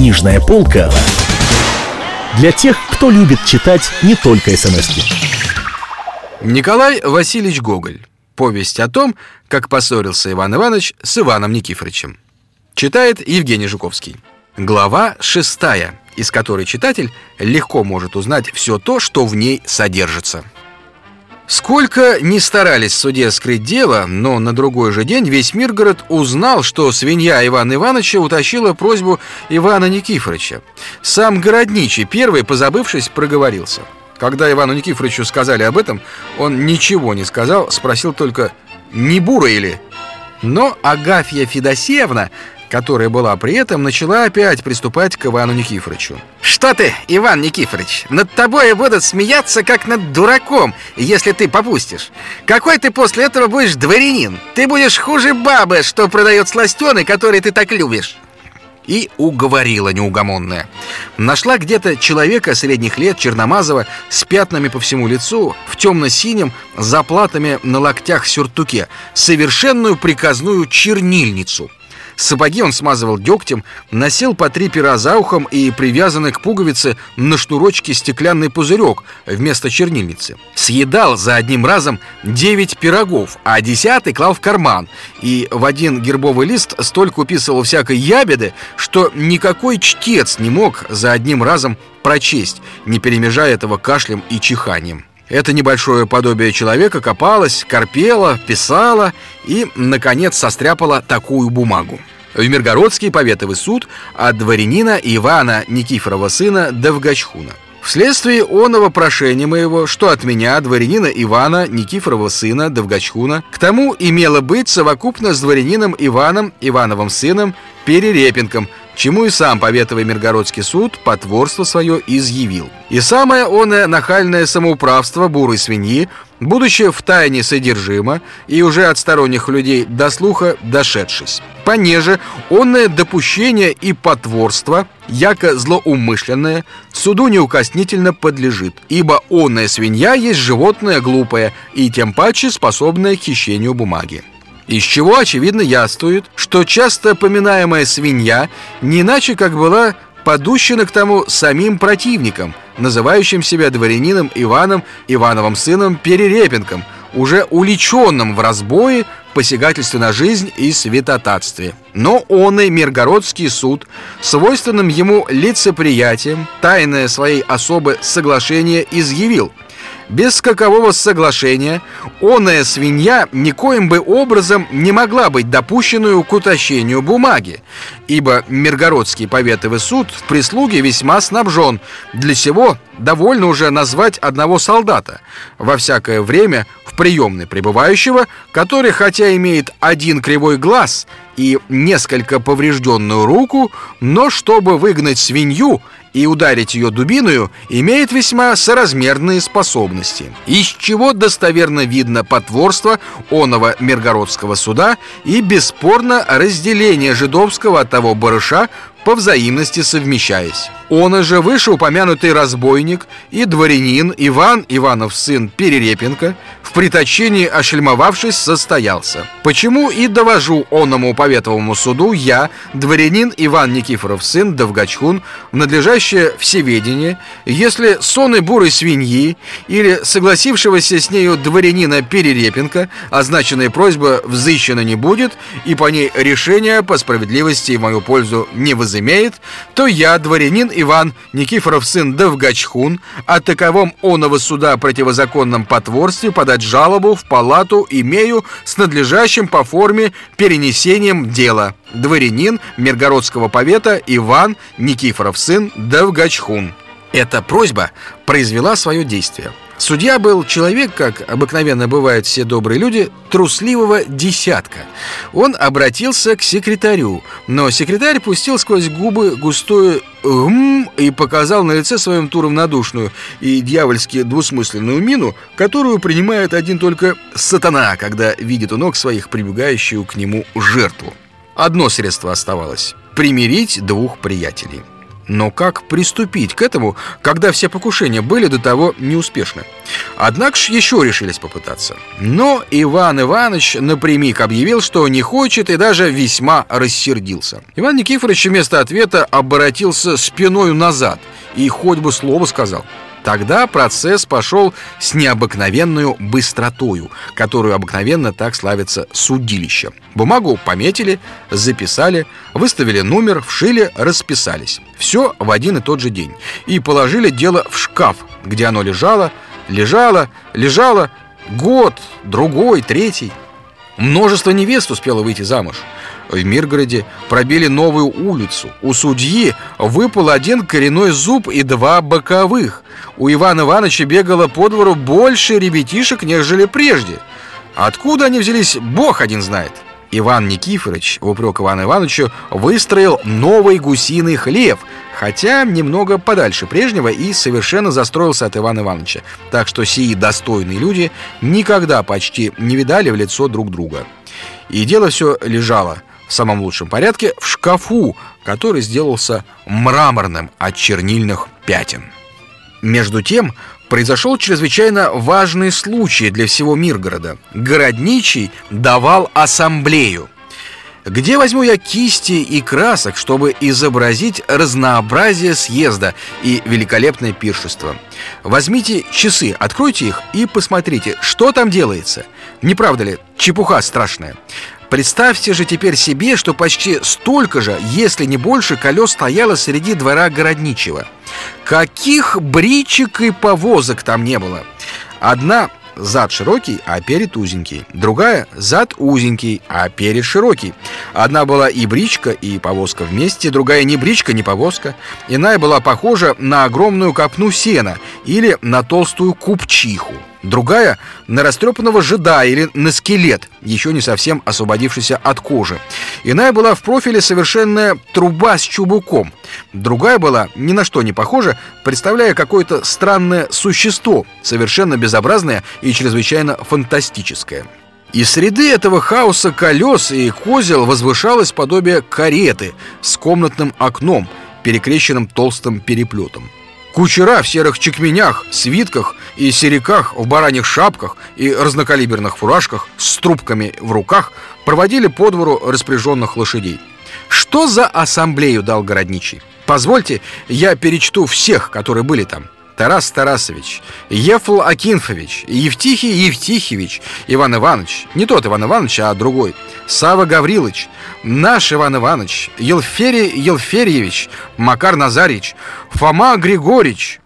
Книжная полка для тех, кто любит читать не только смс -ки. Николай Васильевич Гоголь. Повесть о том, как поссорился Иван Иванович с Иваном Никифоровичем. Читает Евгений Жуковский. Глава шестая, из которой читатель легко может узнать все то, что в ней содержится. Сколько ни старались в суде скрыть дело, но на другой же день весь Миргород узнал, что свинья Ивана Ивановича утащила просьбу Ивана Никифоровича. Сам городничий первый, позабывшись, проговорился. Когда Ивану Никифоровичу сказали об этом, он ничего не сказал, спросил только «Не бура или?». Но Агафья Федосеевна которая была при этом, начала опять приступать к Ивану Никифоровичу. Что ты, Иван Никифорович, над тобой будут смеяться, как над дураком, если ты попустишь. Какой ты после этого будешь дворянин? Ты будешь хуже бабы, что продает сластены, которые ты так любишь. И уговорила неугомонная. Нашла где-то человека средних лет, черномазого, с пятнами по всему лицу, в темно-синем, заплатами на локтях сюртуке, совершенную приказную чернильницу – Сапоги он смазывал дегтем, носил по три пера за ухом и привязанный к пуговице на шнурочке стеклянный пузырек вместо чернильницы. Съедал за одним разом девять пирогов, а десятый клал в карман. И в один гербовый лист столько уписывал всякой ябеды, что никакой чтец не мог за одним разом прочесть, не перемежая этого кашлем и чиханием. Это небольшое подобие человека копалось, корпело, писало и, наконец, состряпало такую бумагу. В Миргородский поветовый суд от дворянина Ивана Никифорова сына Довгачхуна. Вследствие оного прошения моего, что от меня, дворянина Ивана, Никифорова сына, Довгачхуна, к тому имело быть совокупно с дворянином Иваном, Ивановым сыном, Перерепенком, чему и сам поветовый Миргородский суд потворство свое изъявил. И самое оное нахальное самоуправство бурой свиньи, будучи в тайне содержимо и уже от сторонних людей до слуха дошедшись. Понеже онное допущение и потворство, яко злоумышленное, суду неукоснительно подлежит, ибо онная свинья есть животное глупое и тем паче способное к хищению бумаги. Из чего, очевидно, яствует, что часто поминаемая свинья не иначе как была подущена к тому самим противникам, называющим себя дворянином Иваном, Ивановым сыном Перерепенком, уже уличенным в разбое, посягательстве на жизнь и святотатстве. Но он и Миргородский суд, свойственным ему лицеприятием, тайное своей особы соглашение изъявил – без какового соглашения оная свинья никоим бы образом не могла быть допущенную к утащению бумаги, ибо Миргородский поветовый суд в прислуге весьма снабжен. Для сего довольно уже назвать одного солдата, во всякое время в приемной пребывающего, который хотя имеет один кривой глаз и несколько поврежденную руку, но чтобы выгнать свинью и ударить ее дубиною имеет весьма соразмерные способности, из чего достоверно видно потворство оного Миргородского суда и бесспорно разделение жидовского от того барыша по взаимности совмещаясь. Он же вышеупомянутый разбойник и дворянин Иван Иванов сын Перерепенко в приточении ошельмовавшись состоялся. Почему и довожу оному поветовому суду я, дворянин Иван Никифоров сын Довгачхун, в надлежащее всеведение, если соны бурой свиньи или согласившегося с нею дворянина Перерепенко означенная просьба взыщена не будет и по ней решение по справедливости в мою пользу не возымеет, то я, дворянин Иван Никифоров сын Довгачхун, о таковом оного суда противозаконном потворстве подать жалобу в палату имею с надлежащим по форме перенесением дела. Дворянин Миргородского повета Иван Никифоров сын Довгачхун. Эта просьба произвела свое действие. Судья был человек, как обыкновенно бывают все добрые люди, трусливого десятка. Он обратился к секретарю, но секретарь пустил сквозь губы густое «гм» и показал на лице своем ту и дьявольски двусмысленную мину, которую принимает один только сатана, когда видит у ног своих прибегающую к нему жертву. Одно средство оставалось – примирить двух приятелей. Но как приступить к этому, когда все покушения были до того неуспешны? Однако ж еще решились попытаться. Но Иван Иванович напрямик объявил, что не хочет и даже весьма рассердился. Иван Никифорович вместо ответа обратился спиной назад и хоть бы слово сказал. Тогда процесс пошел с необыкновенной быстротою, которую обыкновенно так славится судилище. Бумагу пометили, записали, выставили номер, вшили, расписались. Все в один и тот же день. И положили дело в шкаф, где оно лежало, лежало, лежало год, другой, третий. Множество невест успело выйти замуж. В Миргороде пробили новую улицу. У судьи выпал один коренной зуб и два боковых. У Ивана Ивановича бегало по двору больше ребятишек, нежели прежде. Откуда они взялись, бог один знает. Иван Никифорович, в упрек Ивану Ивановичу, выстроил новый гусиный хлев, хотя немного подальше прежнего и совершенно застроился от Ивана Ивановича. Так что сии достойные люди никогда почти не видали в лицо друг друга. И дело все лежало в самом лучшем порядке в шкафу, который сделался мраморным от чернильных пятен. Между тем, произошел чрезвычайно важный случай для всего Миргорода. Городничий давал ассамблею. Где возьму я кисти и красок, чтобы изобразить разнообразие съезда и великолепное пиршество? Возьмите часы, откройте их и посмотрите, что там делается. Не правда ли, чепуха страшная. Представьте же теперь себе, что почти столько же, если не больше, колес стояло среди двора городничего. Каких бричек и повозок там не было. Одна зад широкий, а перед узенький. Другая зад узенький, а перед широкий. Одна была и бричка, и повозка вместе, другая не бричка, не повозка. Иная была похожа на огромную копну сена или на толстую купчиху. Другая — на растрепанного жида или на скелет, еще не совсем освободившийся от кожи. Иная была в профиле совершенная труба с чубуком. Другая была ни на что не похожа, представляя какое-то странное существо, совершенно безобразное и чрезвычайно фантастическое. Из среды этого хаоса колес и козел возвышалось подобие кареты с комнатным окном, перекрещенным толстым переплетом. Кучера в серых чекменях, свитках и сериках, в бараньих шапках и разнокалиберных фуражках с трубками в руках проводили по двору распряженных лошадей. Что за ассамблею дал городничий? Позвольте, я перечту всех, которые были там. Тарас Тарасович, Ефл Акинфович, Евтихий Евтихевич, Иван Иванович, не тот Иван Иванович, а другой, Сава Гаврилович, наш Иван Иванович, Елферий Елферьевич, Макар Назарич, Фома Григорьевич.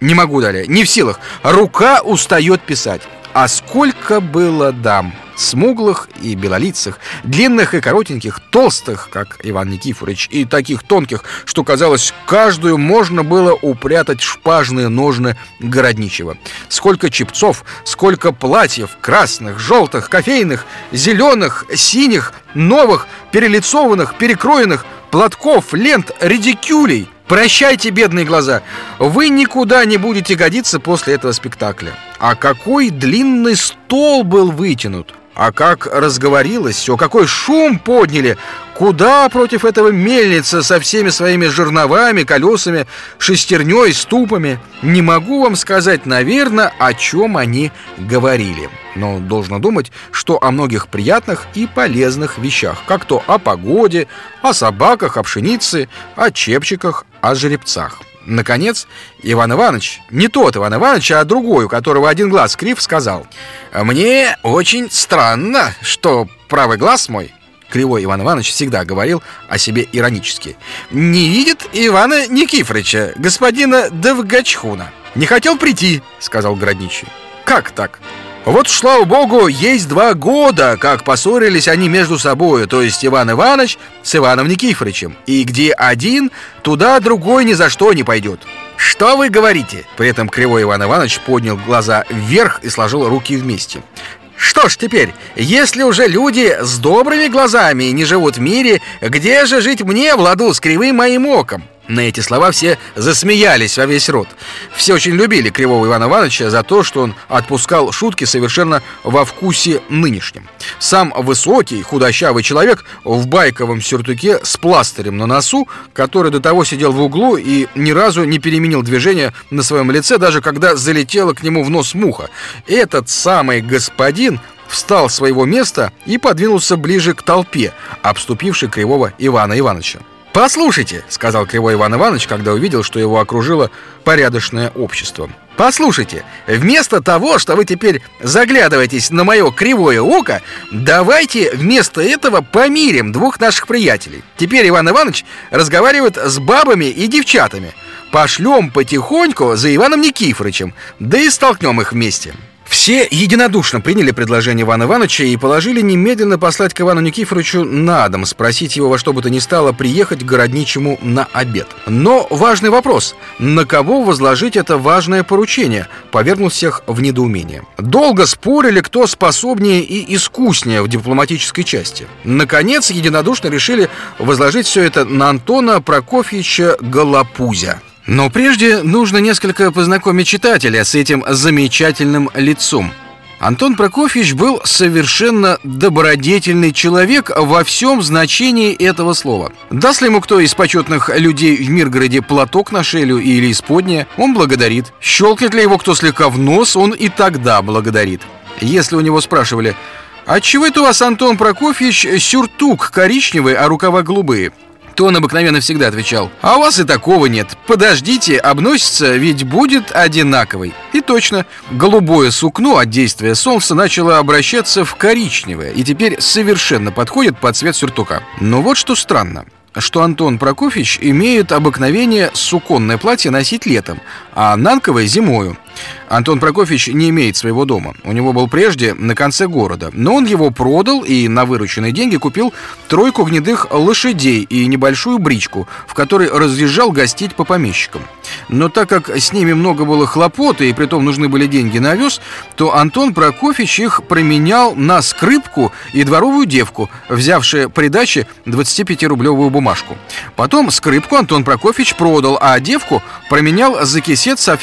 Не могу далее, не в силах. Рука устает писать. А сколько было дам! Смуглых и белолицых, длинных и коротеньких, толстых, как Иван Никифорович, и таких тонких, что, казалось, каждую можно было упрятать шпажные ножны городничего. Сколько чепцов, сколько платьев, красных, желтых, кофейных, зеленых, синих, новых, перелицованных, перекроенных, платков, лент, редикюлей — Прощайте, бедные глаза, вы никуда не будете годиться после этого спектакля. А какой длинный стол был вытянут! А как разговорилось все, какой шум подняли! Куда против этого мельница со всеми своими жерновами, колесами, шестерней, ступами? Не могу вам сказать, наверное, о чем они говорили. Но должно думать, что о многих приятных и полезных вещах, как то о погоде, о собаках, о пшенице, о чепчиках, о жеребцах. Наконец, Иван Иванович, не тот Иван Иванович, а другой, у которого один глаз крив, сказал «Мне очень странно, что правый глаз мой Кривой Иван Иванович всегда говорил о себе иронически. «Не видит Ивана Никифоровича, господина Довгачхуна». «Не хотел прийти», — сказал Городничий. «Как так?» Вот, слава богу, есть два года, как поссорились они между собой, то есть Иван Иванович с Иваном Никифоровичем. И где один, туда другой ни за что не пойдет. «Что вы говорите?» При этом Кривой Иван Иванович поднял глаза вверх и сложил руки вместе. Что ж теперь, если уже люди с добрыми глазами не живут в мире, где же жить мне в ладу с кривым моим оком? На эти слова все засмеялись во весь рот. Все очень любили Кривого Ивана Ивановича за то, что он отпускал шутки совершенно во вкусе нынешнем. Сам высокий, худощавый человек в байковом сюртуке с пластырем на носу, который до того сидел в углу и ни разу не переменил движение на своем лице, даже когда залетела к нему в нос муха. Этот самый господин встал с своего места и подвинулся ближе к толпе, обступившей Кривого Ивана Ивановича. «Послушайте», — сказал Кривой Иван Иванович, когда увидел, что его окружило порядочное общество. «Послушайте, вместо того, что вы теперь заглядываетесь на мое кривое око, давайте вместо этого помирим двух наших приятелей. Теперь Иван Иванович разговаривает с бабами и девчатами. Пошлем потихоньку за Иваном Никифоровичем, да и столкнем их вместе». Все единодушно приняли предложение Ивана Ивановича и положили немедленно послать к Ивану Никифоровичу на дом, спросить его во что бы то ни стало приехать к городничему на обед. Но важный вопрос – на кого возложить это важное поручение, повергнул всех в недоумение. Долго спорили, кто способнее и искуснее в дипломатической части. Наконец, единодушно решили возложить все это на Антона Прокофьевича Голопузя. Но прежде нужно несколько познакомить читателя с этим замечательным лицом. Антон Прокофьевич был совершенно добродетельный человек во всем значении этого слова. Даст ли ему кто из почетных людей в Миргороде платок на шею или исподнее, он благодарит. Щелкнет ли его кто слегка в нос, он и тогда благодарит. Если у него спрашивали, «А чего это у вас, Антон Прокофьевич, сюртук коричневый, а рукава голубые?» То он обыкновенно всегда отвечал «А у вас и такого нет. Подождите, обносится, ведь будет одинаковый». И точно, голубое сукно от действия солнца начало обращаться в коричневое и теперь совершенно подходит под цвет сюртука. Но вот что странно что Антон Прокофьевич имеет обыкновение суконное платье носить летом, а нанковое зимою. Антон Прокофьевич не имеет своего дома. У него был прежде на конце города. Но он его продал и на вырученные деньги купил тройку гнедых лошадей и небольшую бричку, в которой разъезжал гостить по помещикам. Но так как с ними много было хлопот, и притом нужны были деньги на овес, то Антон Прокофьевич их променял на скрипку и дворовую девку, взявшие при даче 25-рублевую бумажку. Потом скрипку Антон Прокофьевич продал, а девку променял за кисет с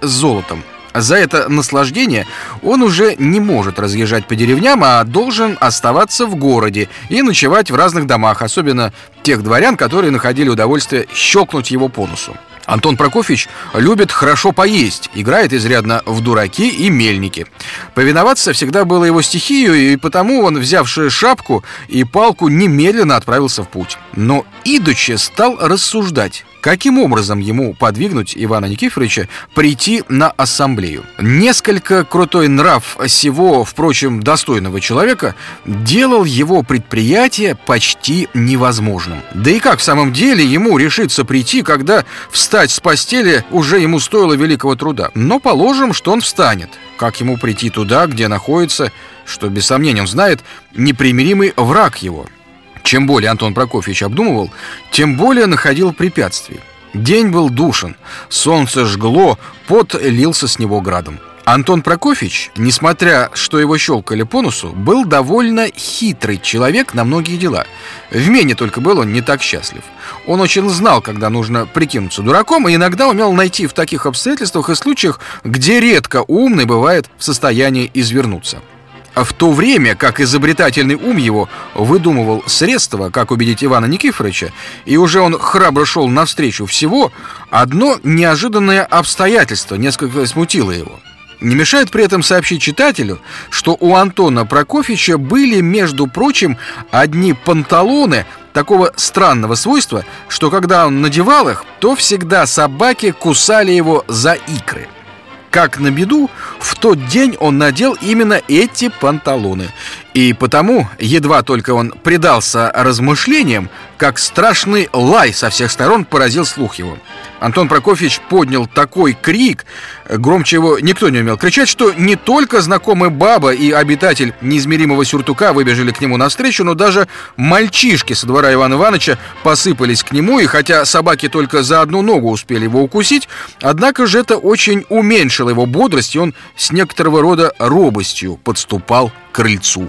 золотом. За это наслаждение он уже не может разъезжать по деревням, а должен оставаться в городе и ночевать в разных домах, особенно тех дворян, которые находили удовольствие щелкнуть его по носу. Антон Прокофьевич любит хорошо поесть, играет изрядно в дураки и мельники. Повиноваться всегда было его стихией, и потому он, взявший шапку и палку, немедленно отправился в путь. Но идучи стал рассуждать, каким образом ему подвигнуть Ивана Никифоровича прийти на ассамблею. Несколько крутой нрав всего, впрочем, достойного человека делал его предприятие почти невозможным. Да и как в самом деле ему решиться прийти, когда встать с постели уже ему стоило великого труда? Но положим, что он встанет. Как ему прийти туда, где находится, что без сомнения он знает, непримиримый враг его – чем более Антон Прокофьевич обдумывал, тем более находил препятствий. День был душен, солнце жгло, пот лился с него градом. Антон Прокофьевич, несмотря что его щелкали по носу, был довольно хитрый человек на многие дела. В мене только был он не так счастлив. Он очень знал, когда нужно прикинуться дураком, и иногда умел найти в таких обстоятельствах и случаях, где редко умный бывает в состоянии извернуться. В то время, как изобретательный ум его выдумывал средства, как убедить Ивана Никифоровича, и уже он храбро шел навстречу всего, одно неожиданное обстоятельство несколько смутило его. Не мешает при этом сообщить читателю, что у Антона Прокофьевича были, между прочим, одни панталоны такого странного свойства, что когда он надевал их, то всегда собаки кусали его за икры. Как на беду, в тот день он надел именно эти панталоны. И потому, едва только он предался размышлениям, как страшный лай со всех сторон поразил слух его. Антон Прокофьевич поднял такой крик, громче его никто не умел кричать, что не только знакомый баба и обитатель неизмеримого сюртука выбежали к нему навстречу, но даже мальчишки со двора Ивана Ивановича посыпались к нему, и хотя собаки только за одну ногу успели его укусить, однако же это очень уменьшило его бодрость, и он с некоторого рода робостью подступал к крыльцу.